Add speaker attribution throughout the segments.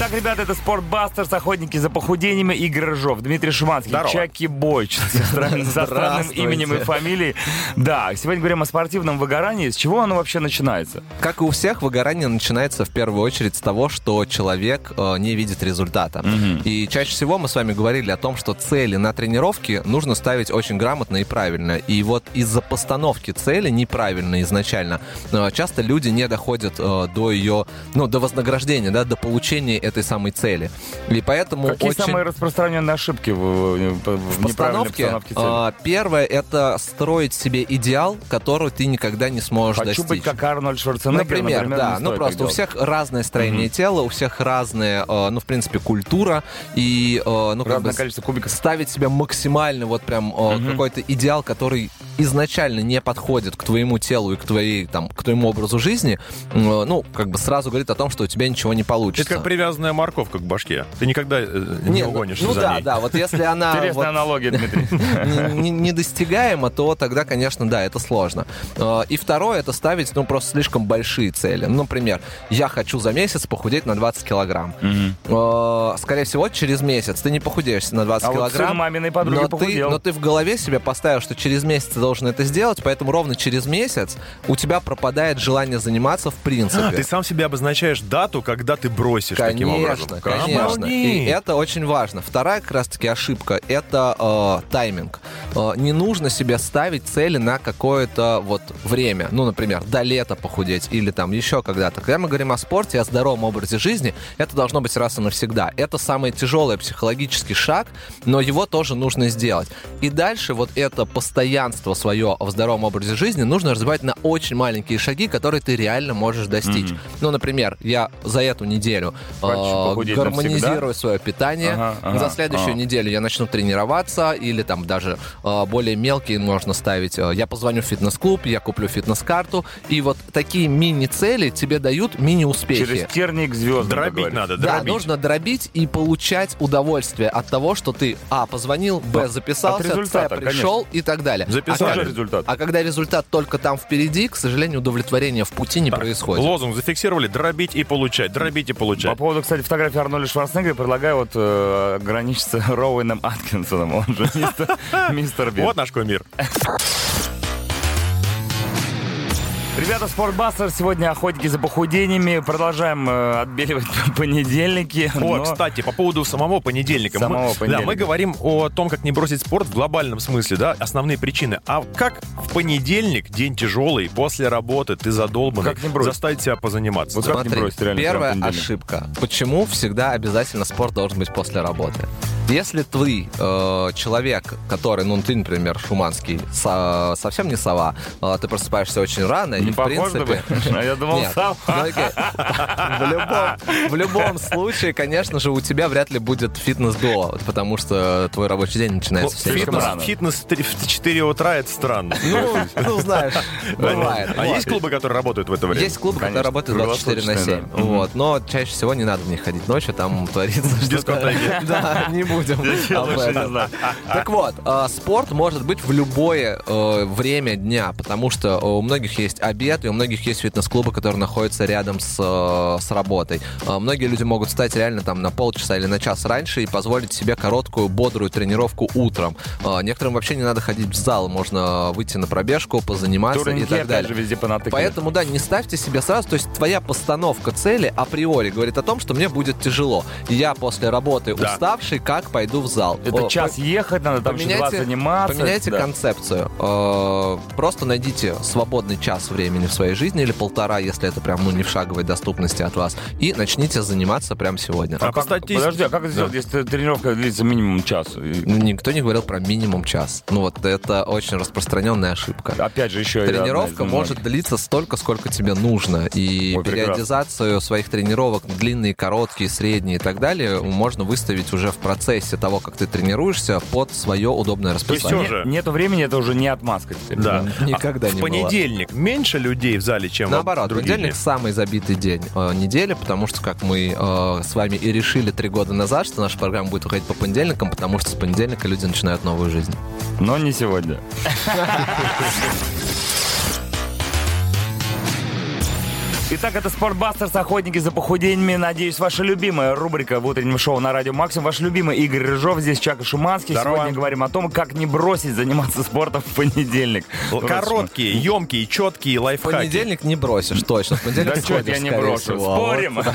Speaker 1: Итак, ребята, это Спортбастерс, охотники за похудениями Игорь Рыжов, Дмитрий Шиманский,
Speaker 2: Здорово.
Speaker 1: Чаки Бойч со странным, именем и фамилией. Да, сегодня говорим о спортивном выгорании. С чего оно вообще начинается?
Speaker 3: Как и у всех, выгорание начинается в первую очередь с того, что человек э, не видит результата. И чаще всего мы с вами говорили о том, что цели на тренировке нужно ставить очень грамотно и правильно. И вот из-за постановки цели неправильно изначально, э, часто люди не доходят э, до ее, ну, до вознаграждения, да, до получения этой самой цели. И поэтому
Speaker 1: Какие
Speaker 3: очень...
Speaker 1: самые распространенные ошибки в, в- в
Speaker 3: постановке,
Speaker 1: постановке цели?
Speaker 3: а, первое это строить себе идеал, который ты никогда не сможешь
Speaker 1: Хочу
Speaker 3: достичь.
Speaker 1: быть как Арнольд Шварценеггер,
Speaker 3: Например,
Speaker 1: например,
Speaker 3: да. Ну просто у всех разное строение тела, у всех разная, э, ну, в принципе, культура. И, э, ну, как
Speaker 1: Разное
Speaker 3: бы
Speaker 1: количество кубиков.
Speaker 3: ставить себе максимально вот прям э, какой-то идеал, который изначально не подходит к твоему телу и к твоей, там, к твоему образу жизни, э, ну, как бы сразу говорит о том, что у тебя ничего не
Speaker 2: Это
Speaker 3: получится.
Speaker 2: как привязанная морковка к башке. Ты никогда э, не
Speaker 3: Нет,
Speaker 2: угонишь
Speaker 3: ну
Speaker 2: за
Speaker 3: да,
Speaker 2: ней.
Speaker 3: да, вот если она
Speaker 1: Интересная аналогия, Дмитрий.
Speaker 3: не- не- недостигаемо, то тогда, конечно, да, это сложно. Э, И второе, это ставить, ну, просто слишком большие цели. Ну, например, я хочу за месяц похудеть на 20 килограмм. Скорее всего, через месяц ты не похудеешь на 20
Speaker 1: А вот
Speaker 3: килограмм.
Speaker 1: маминой подруги
Speaker 3: но ты,
Speaker 1: похудел.
Speaker 3: но ты в голове себе поставил, что через месяц ты должен это сделать, поэтому ровно через месяц у тебя пропадает желание заниматься в принципе.
Speaker 2: А, ты сам себе обозначаешь дату, когда ты бросишь таким образом.
Speaker 3: Конечно, конечно. И это очень важно. Вторая как раз-таки ошибка — это э, тайминг. Э, не нужно себе ставить цели на какое-то вот время. Ну, например, до лета похудеть или там еще когда-то. Когда мы говорим о спорте, о здоровом образе жизни, это должно быть раз и навсегда. Это самый тяжелый психологический шаг, но его тоже нужно сделать. И дальше вот это постоянство свое в здоровом образе жизни нужно развивать на очень маленькие шаги, которые ты реально можешь достичь. Ну, например, я за эту неделю э, гармонизирую свое питание.
Speaker 1: Ага, ага,
Speaker 3: за следующую
Speaker 1: ага.
Speaker 3: неделю я начну тренироваться, или там даже более мелкие можно ставить. Э, Я позвоню в фитнес-клуб, я куплю фитнес-карту. И вот такие мини-цели тебе дают мини-успехи.
Speaker 1: Через терник звезд.
Speaker 2: Дробить надо,
Speaker 3: Да,
Speaker 2: дробить.
Speaker 3: нужно дробить и получать удовольствие от того, что ты, а, позвонил, б, записался,
Speaker 1: от результата,
Speaker 3: с, пришел и так далее.
Speaker 2: Записали.
Speaker 3: А,
Speaker 1: Тоже результат.
Speaker 3: а когда результат только там впереди, к сожалению, удовлетворения в пути не происходит.
Speaker 2: Лозунг зафиксировали, дробить и получать, дробить и
Speaker 1: По
Speaker 2: получать.
Speaker 1: поводу, кстати, фотографии Арнольда Шварценеггера предлагаю вот э, ограничиться Роуэном Аткинсоном, он же мистер, мистер Бин.
Speaker 2: Вот наш кумир.
Speaker 1: Ребята, Спортбастер сегодня охотники за похудениями. Продолжаем э, отбеливать понедельники.
Speaker 2: О,
Speaker 1: но-
Speaker 2: кстати, по поводу самого понедельника.
Speaker 1: Самого
Speaker 2: мы,
Speaker 1: понедельника.
Speaker 2: Да, мы говорим о том, как не бросить спорт в глобальном смысле, да, основные причины. А как в понедельник, день тяжелый, после работы, ты задолбанный,
Speaker 1: Как не бросить?
Speaker 2: заставить себя позаниматься?
Speaker 1: Вот как не
Speaker 3: Смотри,
Speaker 1: бросить реально
Speaker 3: первая ошибка. Почему всегда обязательно спорт должен быть после работы? Если ты э, человек, который, ну ты, например, шуманский, со- совсем не сова, э, ты просыпаешься очень рано,
Speaker 1: Не
Speaker 3: и в принципе...
Speaker 1: думаешь? А я думал,
Speaker 3: Нет.
Speaker 1: сам.
Speaker 3: Ну. В любом, в любом случае, конечно же, у тебя вряд ли будет фитнес до, потому что твой рабочий день начинается в 7
Speaker 1: слишком
Speaker 3: утра.
Speaker 1: рано.
Speaker 2: Фитнес, фитнес в 4 утра это странно.
Speaker 3: Ну, ну, знаешь, бывает.
Speaker 2: А есть клубы, которые работают в это время?
Speaker 3: Есть клубы, которые работают 24 на 7.
Speaker 1: круглосуточные, да.
Speaker 3: Вот. Но чаще всего не надо в них ходить ночью, там творится что-то.
Speaker 2: Дискотеки.
Speaker 3: Да, не будем об этом. Так вот, э, спорт может быть в любое э, время дня, потому что у многих есть обед, и у многих есть фитнес-клубы, которые находятся рядом с, э, с работой. Многие люди могут встать реально там на полчаса или на час раньше и позволить себе короткую, бодрую тренировку утром. Некоторым вообще не надо ходить в зал, можно выйти на пробежку, позаниматься и так далее.
Speaker 1: везде.
Speaker 3: Поэтому, да, не ставьте себе сразу, то есть твоя постановка цели априори говорит о том, что мне будет тяжело. Я после работы
Speaker 2: Да.
Speaker 3: уставший, как пойду в зал?
Speaker 1: Это
Speaker 3: О,
Speaker 1: час ехать, надо там еще два
Speaker 3: Поменяйте,
Speaker 1: заниматься.
Speaker 3: поменяйте
Speaker 1: Да.
Speaker 3: концепцию. Э, Просто найдите свободный час времени в своей жизни или полтора, если это прям ну, не в шаговой доступности от вас, и начните заниматься прямо сегодня.
Speaker 2: А
Speaker 1: А
Speaker 2: по
Speaker 1: как-
Speaker 2: статистике-
Speaker 1: Подожди, а как это сделать, если тренировка длится минимум час?
Speaker 3: Ну, Никто не говорил про минимум час. Ну вот это очень распространенная ошибка.
Speaker 1: Опять же, еще
Speaker 3: Тренировка может длиться столько, сколько тебе нужно. И
Speaker 1: Ой, прекрасно.
Speaker 3: периодизацию своих тренировок, длинные, короткие, средние и так далее, можно выставить уже в процессе того, как ты тренируешься, под свое удобное расписание.
Speaker 2: всё же-
Speaker 1: Нету времени, это уже не отмазка теперь.
Speaker 2: Да.
Speaker 3: Никогда
Speaker 2: А
Speaker 3: не
Speaker 2: в
Speaker 3: было.
Speaker 2: понедельник меньше людей в зале, чем
Speaker 3: Наоборот,
Speaker 2: в другие
Speaker 3: понедельник
Speaker 2: дни?
Speaker 3: самый забитый день э, недели, потому что, как мы э, с вами и решили три года назад, что наша программа будет выходить по понедельникам, потому что с понедельника люди начинают новую жизнь.
Speaker 1: Но не сегодня. Итак, это Спортбастерс, охотники за похудениями. Надеюсь, ваша любимая рубрика в утреннем шоу на Радио Максимум. Ваш любимый Игорь Рыжов, здесь Чака Шуманский.
Speaker 2: Здорово.
Speaker 1: Сегодня говорим о том, как не бросить заниматься спортом в понедельник.
Speaker 2: Короткие, емкие, четкие
Speaker 3: В
Speaker 2: лайфхаки.
Speaker 3: понедельник не бросишь, точно. В понедельник
Speaker 1: Да что
Speaker 3: сходишь,
Speaker 1: я не
Speaker 3: скорее
Speaker 1: брошу?
Speaker 3: всего.
Speaker 1: Спорим?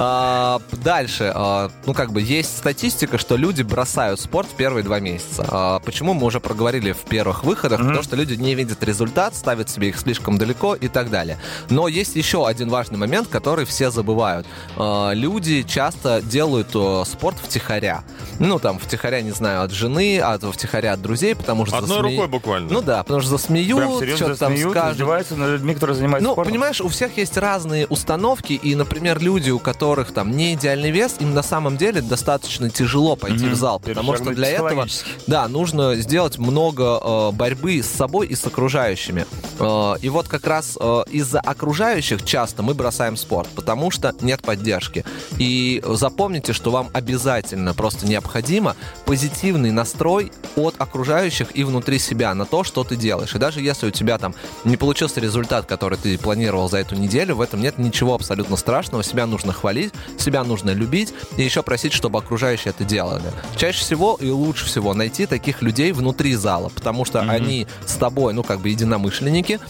Speaker 3: А, Дальше, а, ну как бы есть статистика, что люди бросают спорт в первые два месяца. А, Почему мы уже проговорили в первых выходах? Потому что люди не видят результат, ставят себе их слишком далеко и так далее. Но есть еще один важный момент, который все забывают. А, Люди часто делают э, спорт втихаря. Ну там втихаря, не знаю, от жены, от втихаря от друзей, потому что
Speaker 2: Одной
Speaker 3: засме-
Speaker 2: рукой буквально.
Speaker 3: Ну да, потому что засмеют, что-то там скажут.
Speaker 1: издеваются над людьми, которые занимаются
Speaker 3: Ну,
Speaker 1: спортом?
Speaker 3: понимаешь, у всех есть разные установки, и, например, люди, у которых там не идеальный вес, им на самом деле достаточно тяжело пойти
Speaker 1: Мгм.
Speaker 3: в зал, потому что для этого, да, нужно сделать много э, борьбы с собой и с окружающими. Э, и вот как раз э, из-за окружающих часто мы бросаем спорт, потому что нет поддержки. И запомните, что вам обязательно просто необходимо позитивный настрой от окружающих и внутри себя на то, что ты делаешь. И даже если у тебя там не получился результат, который ты планировал за эту неделю, в этом нет ничего абсолютно страшного. Себя нужно хвалить, себя нужно любить и еще просить, чтобы окружающие это делали. Чаще всего и лучше всего найти таких людей внутри зала, потому что они с тобой, ну, как бы единомышленники,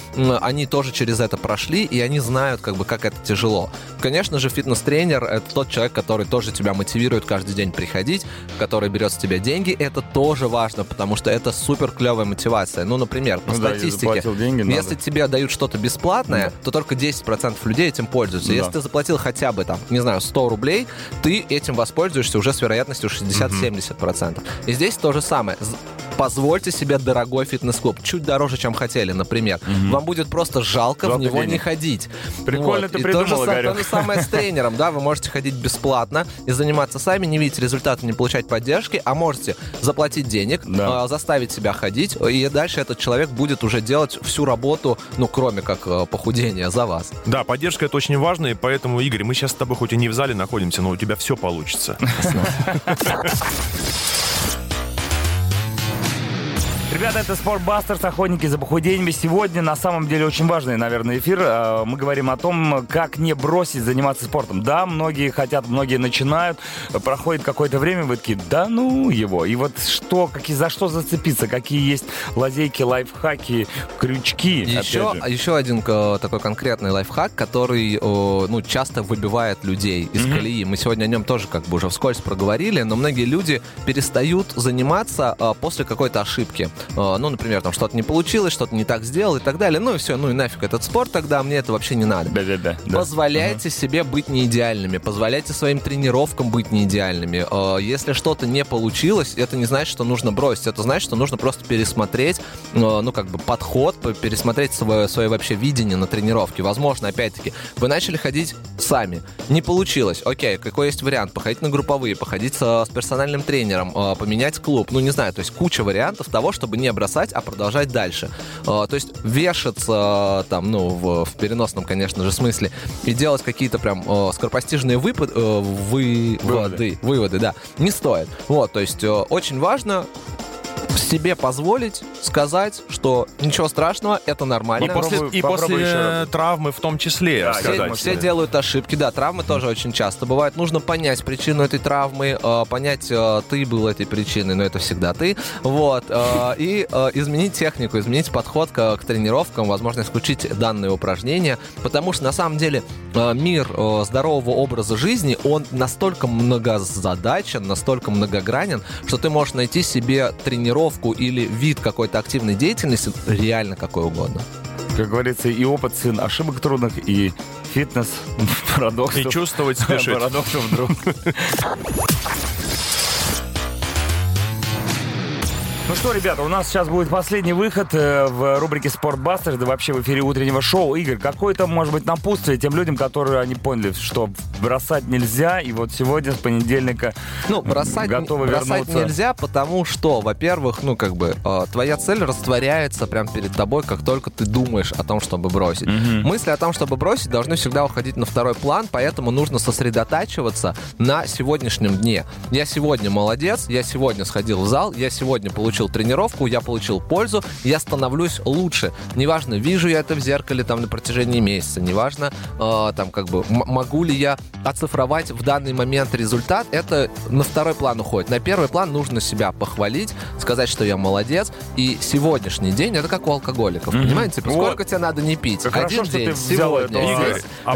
Speaker 3: они тоже через это прошли, и они знают, как бы, как это тяжело. Конечно же, фитнес-тренер — это тот человек, который тоже тебя мотивирует каждый день приходить, который берет с тебя деньги. Это тоже важно, потому что это супер клевая мотивация. Ну, например, по
Speaker 1: Ну да,
Speaker 3: статистике,
Speaker 1: заплатил деньги, надо.
Speaker 3: если тебе дают что-то бесплатное, то только 10% людей этим пользуются.
Speaker 1: Да.
Speaker 3: Если ты заплатил хотя бы, там, не знаю, 100 рублей, ты этим воспользуешься уже с вероятностью 60-70%. И здесь то же самое. Позвольте себе дорогой фитнес-клуб, чуть дороже, чем хотели, например. Вам будет просто жалко, в
Speaker 1: Жалко
Speaker 3: него
Speaker 1: денег.
Speaker 3: не ходить.
Speaker 1: Прикольно ты
Speaker 3: И
Speaker 1: придумал,
Speaker 3: то же, то же самое с тренером, да, вы можете ходить бесплатно и заниматься сами, не видеть результата, не получать поддержки, а можете заплатить денег,
Speaker 1: Да.
Speaker 3: а, заставить себя ходить, и дальше этот человек будет уже делать всю работу, ну, кроме как э, похудения, за вас.
Speaker 2: Да, поддержка это очень важно, и поэтому, Игорь, мы сейчас с тобой хоть и не в зале находимся, но у тебя все получится.
Speaker 1: Ребята, это Спортбастерс, охотники за похудениями. Сегодня на самом деле очень важный, наверное, эфир. Э, Мы говорим о том, как не бросить заниматься спортом. Да, многие хотят, многие начинают, проходит какое-то время, вы такие, да ну его. И вот что, какие, за что зацепиться, какие есть лазейки, лайфхаки, крючки.
Speaker 3: Еще, еще один э, такой конкретный лайфхак, который э, ну, часто выбивает людей из колеи. Мы сегодня о нем тоже как бы уже вскользь проговорили, но многие люди перестают заниматься э, после какой-то ошибки. Э, ну, например, там что-то не получилось, что-то не так сделал и так далее. Ну и все, ну и нафиг этот спорт тогда, мне это вообще не надо.
Speaker 1: Да-да-да. да.
Speaker 3: Позволяйте себе быть неидеальными, позволяйте своим тренировкам быть неидеальными. Э, Если что-то не получилось, это не значит, что нужно бросить. Это значит, что нужно просто пересмотреть, э, ну, как бы подход, пересмотреть свое, свое вообще видение на тренировке. Возможно, опять-таки, вы начали ходить сами, не получилось. Окей, какой есть вариант? Походить на групповые, походить с персональным тренером, поменять клуб. Ну, не знаю, то есть куча вариантов того, чтобы не бросать, а продолжать дальше. Э, То есть вешаться там, ну, в, в переносном, конечно же, смысле и делать какие-то прям э, скоропостижные выпад, э, вы,
Speaker 1: Выводы.
Speaker 3: выводы, выводы, да, не стоит. Вот, то есть э, очень важно себе позволить сказать, что ничего страшного, это
Speaker 2: И
Speaker 3: нормально.
Speaker 2: после,
Speaker 1: Попробуй-
Speaker 2: и
Speaker 1: попробуй
Speaker 2: после
Speaker 1: еще раз.
Speaker 2: травмы в том числе.
Speaker 1: Да,
Speaker 2: сказать.
Speaker 3: Все, все делают ошибки, да, травмы тоже очень часто бывают. Нужно понять причину этой травмы, э, понять, э, ты был этой причиной, но это всегда ты, вот, э, и изменить технику, изменить подход к, тренировкам, возможно, исключить данные упражнения, потому что на самом деле мир э, здорового образа жизни, он настолько многозадачен, настолько многогранен, что ты можешь найти себе тренировку или вид какой-то активной деятельности реально какой угодно.
Speaker 1: Как говорится, и опыт сын ошибок трудных, и фитнес парадоксов.
Speaker 2: И чувствовать спешить.
Speaker 1: Парадоксов вдруг. Ну что, ребята, у нас сейчас будет последний выход э, в рубрике «Спортбастер», да вообще в эфире утреннего шоу. Игорь, какое-то, может быть, напутствие тем людям, которые они поняли, что бросать нельзя, и вот сегодня с понедельника
Speaker 3: Ну, бросать,
Speaker 1: готовы
Speaker 3: бросать
Speaker 1: вернуться.
Speaker 3: нельзя, потому что, во-первых, ну, как бы, э, твоя цель растворяется прямо перед тобой, как только ты думаешь о том, чтобы бросить. Мысли о том, чтобы бросить, должны всегда уходить на второй план, поэтому нужно сосредотачиваться на сегодняшнем дне. Я сегодня молодец, я сегодня сходил в зал, я сегодня получил получил тренировку, я получил пользу, я становлюсь лучше. Неважно, вижу я это в зеркале там на протяжении месяца, неважно, э, там как бы м- могу ли я оцифровать в данный момент результат, это на второй план уходит. На первый план нужно себя похвалить, сказать, что я молодец. И сегодняшний день это как у алкоголиков, понимаете? Типа,
Speaker 1: Вот.
Speaker 3: сколько тебе надо не пить?
Speaker 1: Как
Speaker 3: Один
Speaker 1: хорошо, что
Speaker 3: день,
Speaker 1: ты взял
Speaker 3: сегодня, здесь.
Speaker 2: Игорь, а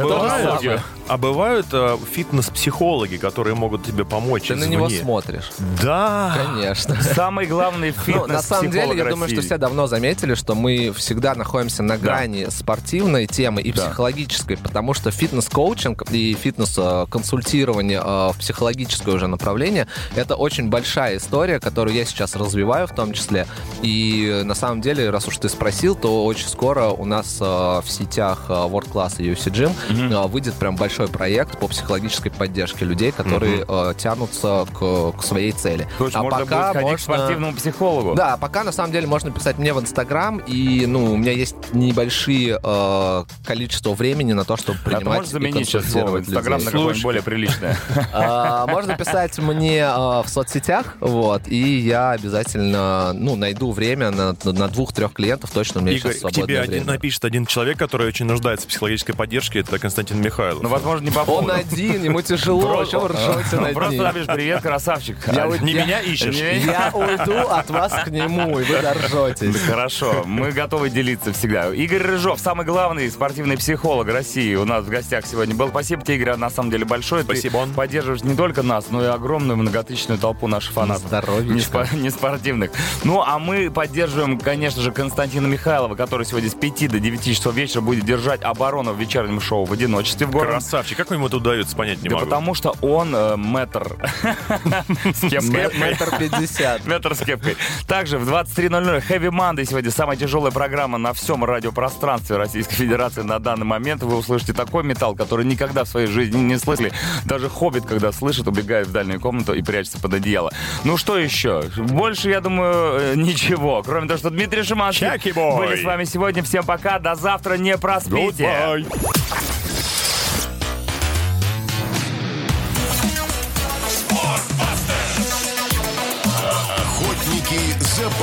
Speaker 2: А бывают э, фитнес-психологи, которые могут тебе помочь
Speaker 3: Ты на
Speaker 2: извне?
Speaker 3: него смотришь.
Speaker 2: Да.
Speaker 3: Конечно.
Speaker 1: Самый главный
Speaker 3: Ну, на самом деле, я думаю, что все давно заметили, что мы всегда находимся на грани спортивной темы и
Speaker 1: Да.
Speaker 3: психологической, потому что фитнес-коучинг и фитнес-консультирование э, в психологическое уже направление — это очень большая история, которую я сейчас развиваю в том числе. И на самом деле, раз уж ты спросил, то очень скоро у нас э, в сетях э, World Class и UFC Gym э, выйдет прям большой проект по психологической поддержке людей, которые э, тянутся к, к своей цели.
Speaker 1: То есть можно будет ходить к спортивному психологу.
Speaker 3: Да, пока на самом деле можно писать мне в Инстаграм, и ну у меня есть небольшие э, количество времени на то, чтобы
Speaker 1: А ты
Speaker 3: принимать
Speaker 1: можешь заменить
Speaker 3: и
Speaker 1: сейчас слово Инстаграм на какое-нибудь более приличное?
Speaker 3: А, Можно писать мне э, в соцсетях, вот, и я обязательно ну найду время на, на двух-трех клиентов точно у меня
Speaker 2: Игорь,
Speaker 3: сейчас
Speaker 2: к тебе
Speaker 3: свободное
Speaker 2: один,
Speaker 3: время.
Speaker 2: напишет один человек, который очень нуждается в психологической поддержке, это Константин Михайлов.
Speaker 1: Возможно, не по
Speaker 3: Он один, ему тяжело, что вы ржете над
Speaker 1: Просто напишешь «Привет, красавчик».
Speaker 3: Я
Speaker 1: А,
Speaker 3: вот-
Speaker 2: Не меня ищешь?
Speaker 3: Я уйду от вас к нему, и вы доржетесь.
Speaker 1: Хорошо, мы готовы делиться всегда. Игорь Рыжов, самый главный спортивный психолог России, у нас в гостях сегодня был. Спасибо тебе, Игорь, на самом деле большое.
Speaker 2: Спасибо.
Speaker 1: Ты поддерживаешь не только нас, но и огромную многотысячную толпу наших фанатов.
Speaker 3: Здоровичка.
Speaker 1: Не, спо- не спортивных. Ну, а мы поддерживаем, конечно же, Константина Михайлова, который сегодня с 5 до 9 часов вечера будет держать оборону в вечернем шоу в одиночестве в городе.
Speaker 2: Красавчик, как ему это удается, понять не
Speaker 1: Да
Speaker 2: могу.
Speaker 1: потому что он э, мэтр. С кепкой.
Speaker 3: Метр пятьдесят.
Speaker 1: Метр с кепкой. Также в 23.00 Heavy Monday сегодня самая тяжелая программа на всем радиопространстве Российской Федерации на данный момент. Вы услышите такой металл, который никогда в своей жизни не слышали. Даже Хоббит, когда слышит, убегает в дальнюю комнату и прячется под одеяло. Ну что еще? Больше, я думаю, э, ничего. Кроме того, что Дмитрий Шиманский были с вами сегодня. Всем пока. До завтра. Не проспите.
Speaker 2: Goodbye.